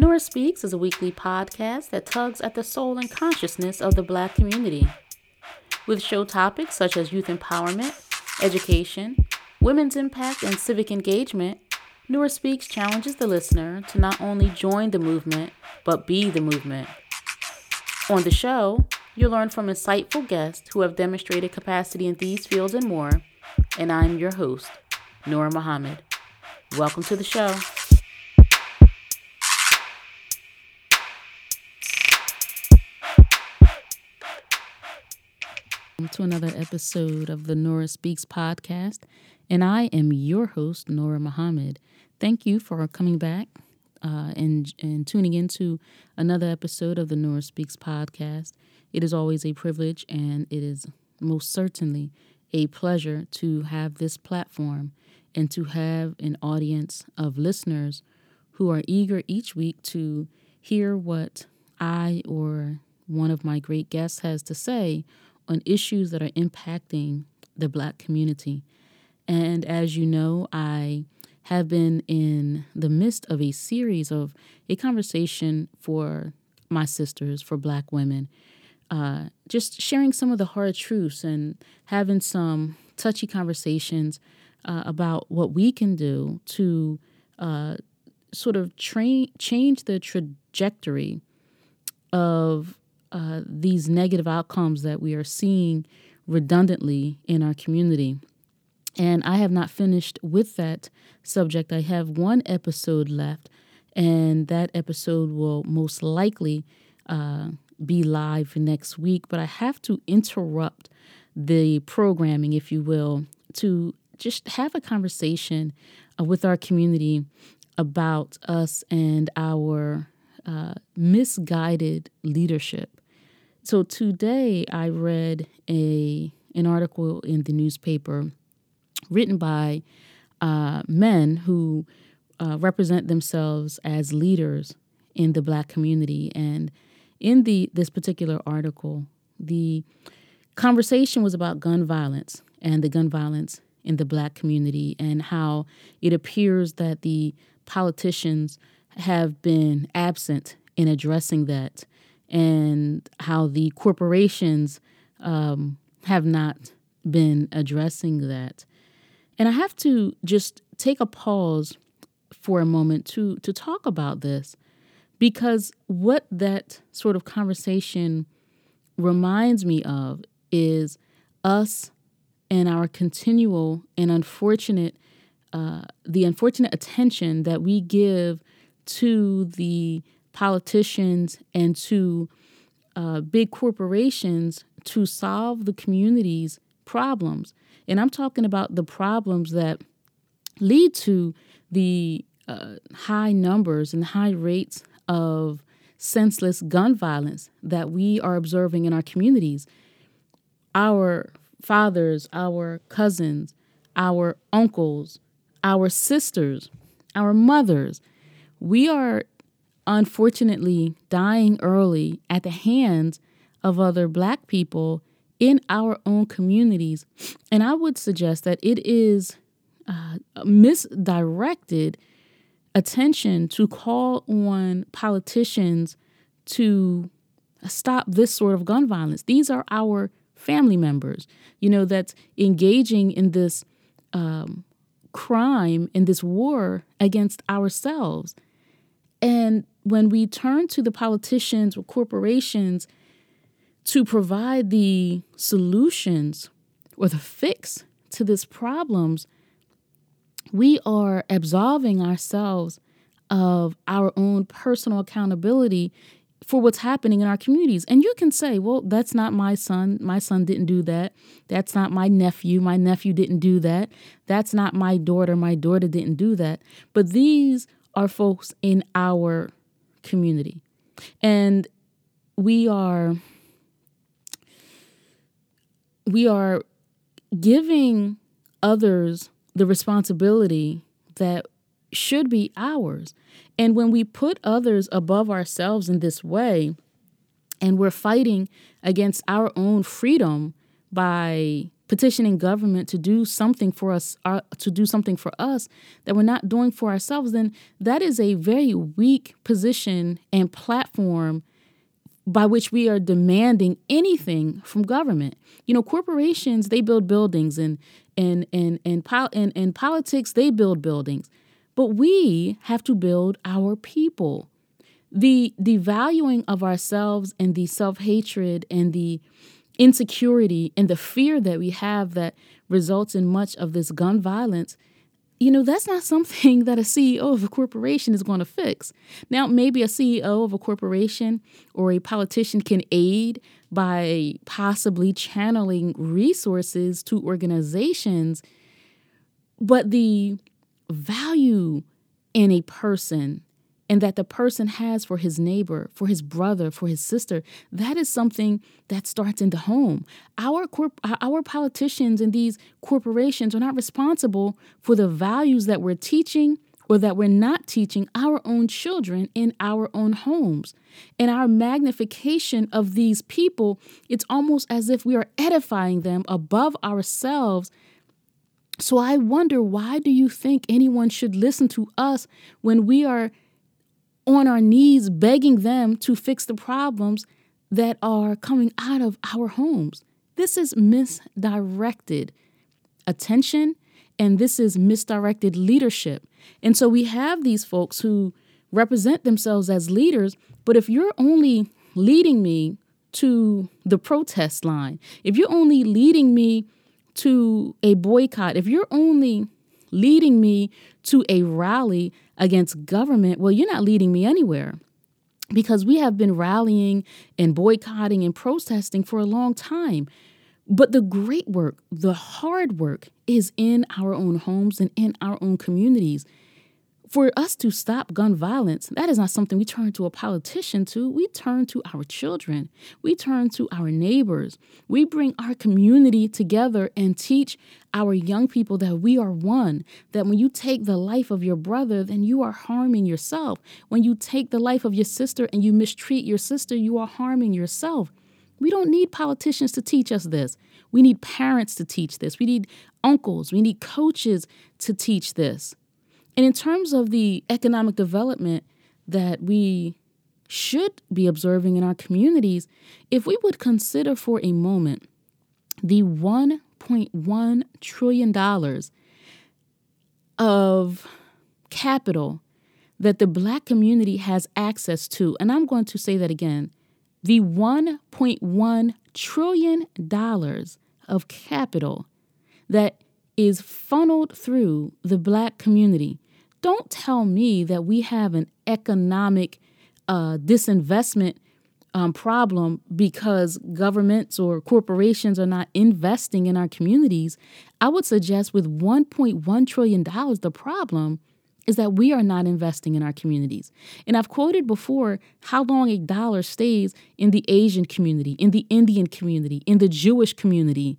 Nora Speaks is a weekly podcast that tugs at the soul and consciousness of the Black community. With show topics such as youth empowerment, education, women's impact, and civic engagement, Nora Speaks challenges the listener to not only join the movement, but be the movement. On the show, you'll learn from insightful guests who have demonstrated capacity in these fields and more, and I'm your host, Nora Muhammad. Welcome to the show. To another episode of the Nora Speaks podcast, and I am your host, Nora Muhammad. Thank you for coming back uh, and and tuning into another episode of the Nora Speaks podcast. It is always a privilege, and it is most certainly a pleasure to have this platform and to have an audience of listeners who are eager each week to hear what I or one of my great guests has to say on issues that are impacting the Black community. And as you know, I have been in the midst of a series of a conversation for my sisters, for Black women, uh, just sharing some of the hard truths and having some touchy conversations uh, about what we can do to uh, sort of train change the trajectory of uh, these negative outcomes that we are seeing redundantly in our community. And I have not finished with that subject. I have one episode left, and that episode will most likely uh, be live next week. But I have to interrupt the programming, if you will, to just have a conversation uh, with our community about us and our uh, misguided leadership. So today I read a an article in the newspaper written by uh, men who uh, represent themselves as leaders in the black community. And in the this particular article, the conversation was about gun violence and the gun violence in the black community and how it appears that the politicians have been absent in addressing that and how the corporations um, have not been addressing that. And I have to just take a pause for a moment to to talk about this because what that sort of conversation reminds me of is us and our continual and unfortunate uh, the unfortunate attention that we give to the politicians and to uh, big corporations to solve the community's problems. And I'm talking about the problems that lead to the uh, high numbers and high rates of senseless gun violence that we are observing in our communities. Our fathers, our cousins, our uncles, our sisters, our mothers, we are unfortunately dying early at the hands of other black people in our own communities. And I would suggest that it is uh, misdirected attention to call on politicians to stop this sort of gun violence. These are our family members, you know, that's engaging in this um, crime, in this war against ourselves. And when we turn to the politicians or corporations to provide the solutions or the fix to these problems, we are absolving ourselves of our own personal accountability for what's happening in our communities. And you can say, well, that's not my son. My son didn't do that. That's not my nephew. My nephew didn't do that. That's not my daughter. My daughter didn't do that. But these are folks in our community. And we are we are giving others the responsibility that should be ours. And when we put others above ourselves in this way, and we're fighting against our own freedom by petitioning government to do something for us, uh, to do something for us that we're not doing for ourselves, then that is a very weak position and platform by which we are demanding anything from government. You know, corporations they build buildings and and and and and, and politics they build buildings. But we have to build our people. The devaluing of ourselves and the self-hatred and the insecurity and the fear that we have that results in much of this gun violence you know, that's not something that a CEO of a corporation is going to fix. Now, maybe a CEO of a corporation or a politician can aid by possibly channeling resources to organizations, but the value in a person and that the person has for his neighbor, for his brother, for his sister, that is something that starts in the home. Our corp- uh, our politicians and these corporations are not responsible for the values that we're teaching or that we're not teaching our own children in our own homes. And our magnification of these people, it's almost as if we are edifying them above ourselves so I wonder why do you think anyone should listen to us when we are on our knees begging them to fix the problems that are coming out of our homes. This is misdirected attention and this is misdirected leadership. And so we have these folks who represent themselves as leaders, but if you're only leading me to the protest line, if you're only leading me to a boycott, if you're only leading me to a rally against government, well, you're not leading me anywhere because we have been rallying and boycotting and protesting for a long time. But the great work, the hard work, is in our own homes and in our own communities for us to stop gun violence, that is not something we turn to a politician to. We turn to our children. We turn to our neighbors. We bring our community together and teach our young people that we are one. That when you take the life of your brother, then you are harming yourself. When you take the life of your sister and you mistreat your sister, you are harming yourself. We don't need politicians to teach us this. We need parents to teach this. We need uncles. We need coaches to teach this. And in terms of the economic development that we should be observing in our communities, if we would consider for a moment the $1.1 trillion of capital that the black community has access to, and I'm going to say that again the $1.1 trillion of capital that is funneled through the black community. Don't tell me that we have an economic uh, disinvestment um, problem because governments or corporations are not investing in our communities. I would suggest with $1.1 trillion, the problem is that we are not investing in our communities. And I've quoted before how long a dollar stays in the Asian community, in the Indian community, in the Jewish community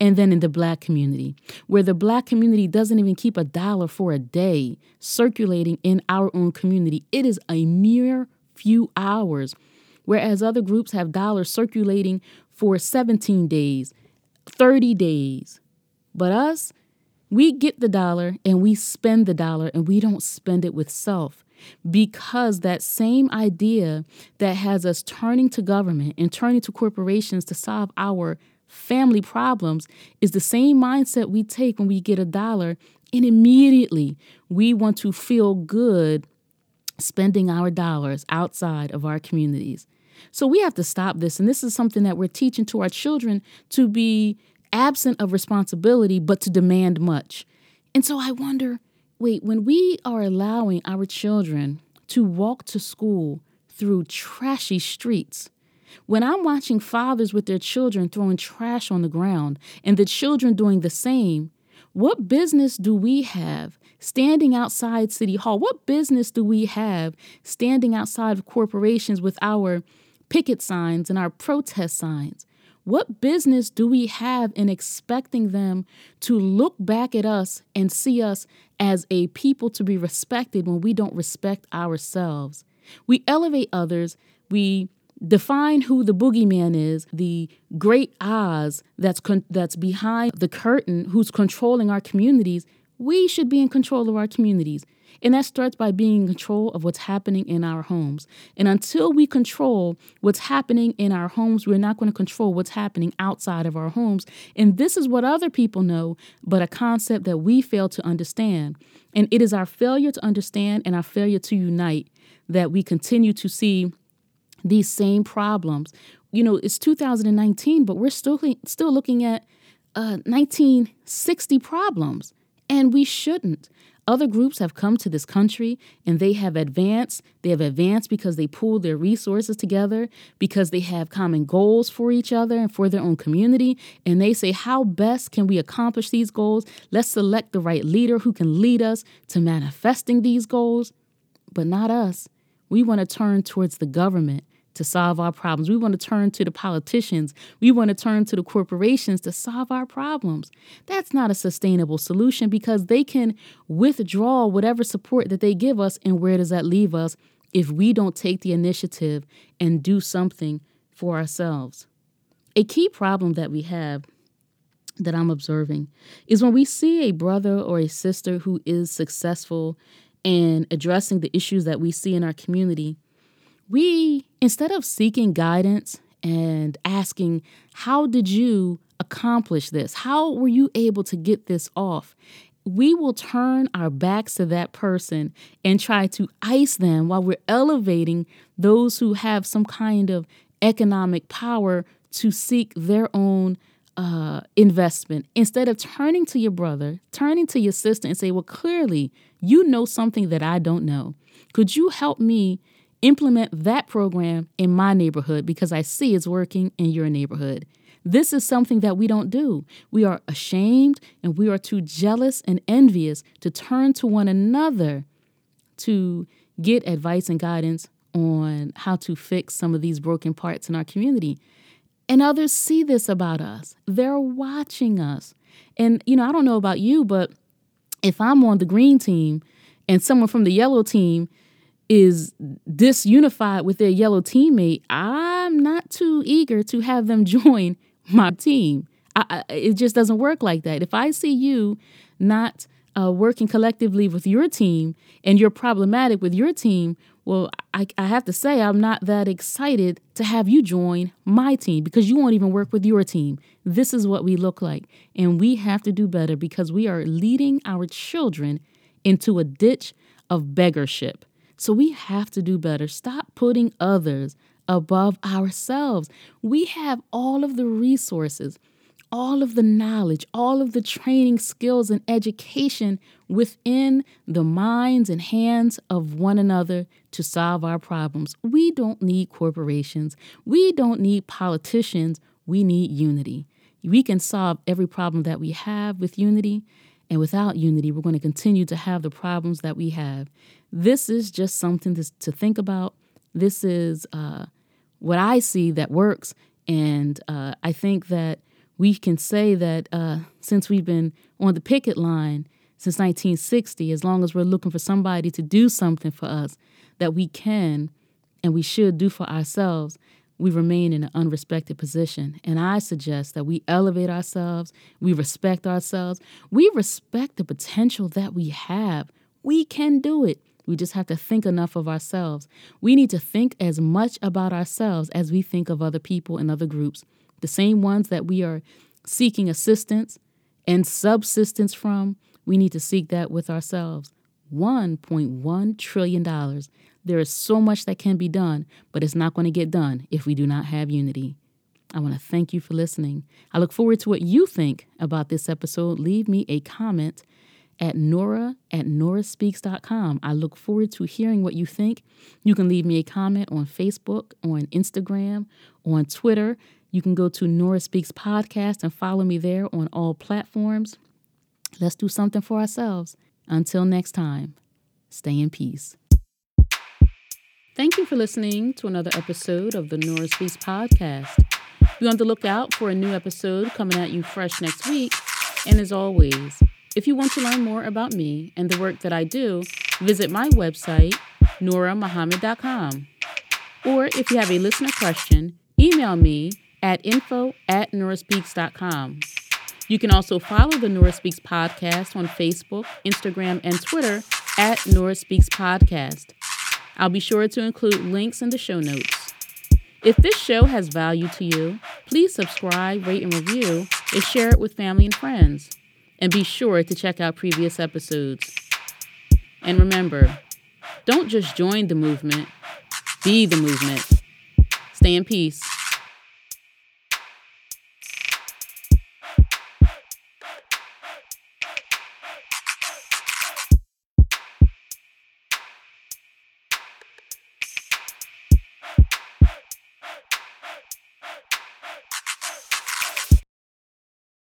and then in the black community, where the black community doesn't even keep a dollar for a day circulating in our own community. It is a mere few hours, whereas other groups have dollars circulating for 17 days, 30 days. But us, we get the dollar and we spend the dollar and we don't spend it with self because that same idea that has us turning to government and turning to corporations to solve our family problems is the same mindset we take when we get a dollar, and immediately we want to feel good spending our dollars outside of our communities. So we have to stop this. And this is something that we're teaching to our children to be absent of responsibility, but to demand much. And so I wonder wait, when we are allowing our children to walk to school through trashy streets, when I'm watching fathers with their children throwing trash on the ground and the children doing the same, what business do we have standing outside City Hall? What business do we have standing outside of corporations with our picket signs and our protest signs? What business do we have in expecting them to look back at us and see us as a people to be respected when we don't respect ourselves? We elevate others, we define who the boogeyman is, the great Oz that's con- that's behind the curtain, who's controlling our communities, we should be in control of our communities. And that starts by being in control of what's happening in our homes. And until we control what's happening in our homes, we're not going to control what's happening outside of our homes. And this is what other people know, but a concept that we fail to understand. And it is our failure to understand and our failure to unite that we continue to see these same problems. You know, it's 2019, but we're still still looking at uh, 1960 problems, and we shouldn't. Other groups have come to this country and they have advanced. They have advanced because they pooled their resources together, because they have common goals for each other and for their own community. And they say, How best can we accomplish these goals? Let's select the right leader who can lead us to manifesting these goals. But not us. We want to turn towards the government to solve our problems. We want to turn to the politicians. We want to turn to the corporations to solve our problems. That's not a sustainable solution because they can withdraw whatever support that they give us. And where does that leave us if we don't take the initiative and do something for ourselves? A key problem that we have that I'm observing is when we see a brother or a sister who is successful in addressing the issues that we see in our community we, instead of seeking guidance and asking, How did you accomplish this? How were you able to get this off? We will turn our backs to that person and try to ice them while we're elevating those who have some kind of economic power to seek their own uh, investment instead of turning to your brother, turning to your sister, and say, Well, clearly you know something that I don't know. Could you help me implement that program in my neighborhood because I see it's working in your neighborhood. This is something that we don't do. We are ashamed and we are too jealous and envious to turn to one another to get advice and guidance on how to fix some of these broken parts in our community. And others see this about us. They're watching us. And, you know, I don't know about you, but if I'm on the green team and someone from the yellow team is disunified with their yellow teammate, I'm not too eager to have them join my team. I, I, it just doesn't work like that. If I see you not uh, working collectively with your team and you're problematic with your team, well, I, I have to say, I'm not that excited to have you join my team because you won't even work with your team. This is what we look like. And we have to do better because we are leading our children into a ditch of beggarship. So we have to do better. Stop putting others above ourselves. We have all of the resources, all of the knowledge, all of the training, skills, and education within the minds and hands of one another to solve our problems. We don't need corporations. We don't need politicians. We need unity. We can solve every problem that we have with unity. And without unity, we're going to continue to have the problems that we have. This is just something to, to think about. This is uh, what I see that works. And uh, I think that we can say that uh, since we've been on the picket line since 1960, as long as we're looking for somebody to do something for us that we can and we should do for ourselves, we remain in an unrespected position. And I suggest that we elevate ourselves, we respect ourselves, we respect the potential that we have. We can do it. We just have to think enough of ourselves. We need to think as much about ourselves as we think of other people and other groups, the same ones that we are seeking assistance and subsistence from. We need to seek that with ourselves. $1.1 trillion. There is so much that can be done, but it's not going to get done if we do not have unity. I want to thank you for listening. I look forward to what you think about this episode. Leave me a comment at nora at noraspeaks.com. I look forward to hearing what you think. You can leave me a comment on Facebook, on Instagram, on Twitter. You can go to Nora Speaks Podcast and follow me there on all platforms. Let's do something for ourselves. Until next time, stay in peace. Thank you for listening to another episode of the Nora Speaks podcast. Be on the lookout for a new episode coming at you fresh next week. And as always, if you want to learn more about me and the work that I do, visit my website, norahmuhammad.com. Or if you have a listener question, email me at info at noraspeaks.com. You can also follow the Nora Speaks podcast on Facebook, Instagram, and Twitter at Nora Speaks Podcast. I'll be sure to include links in the show notes. If this show has value to you, please subscribe, rate, and review, and share it with family and friends. And be sure to check out previous episodes. And remember, don't just join the movement, be the movement. Stay in peace.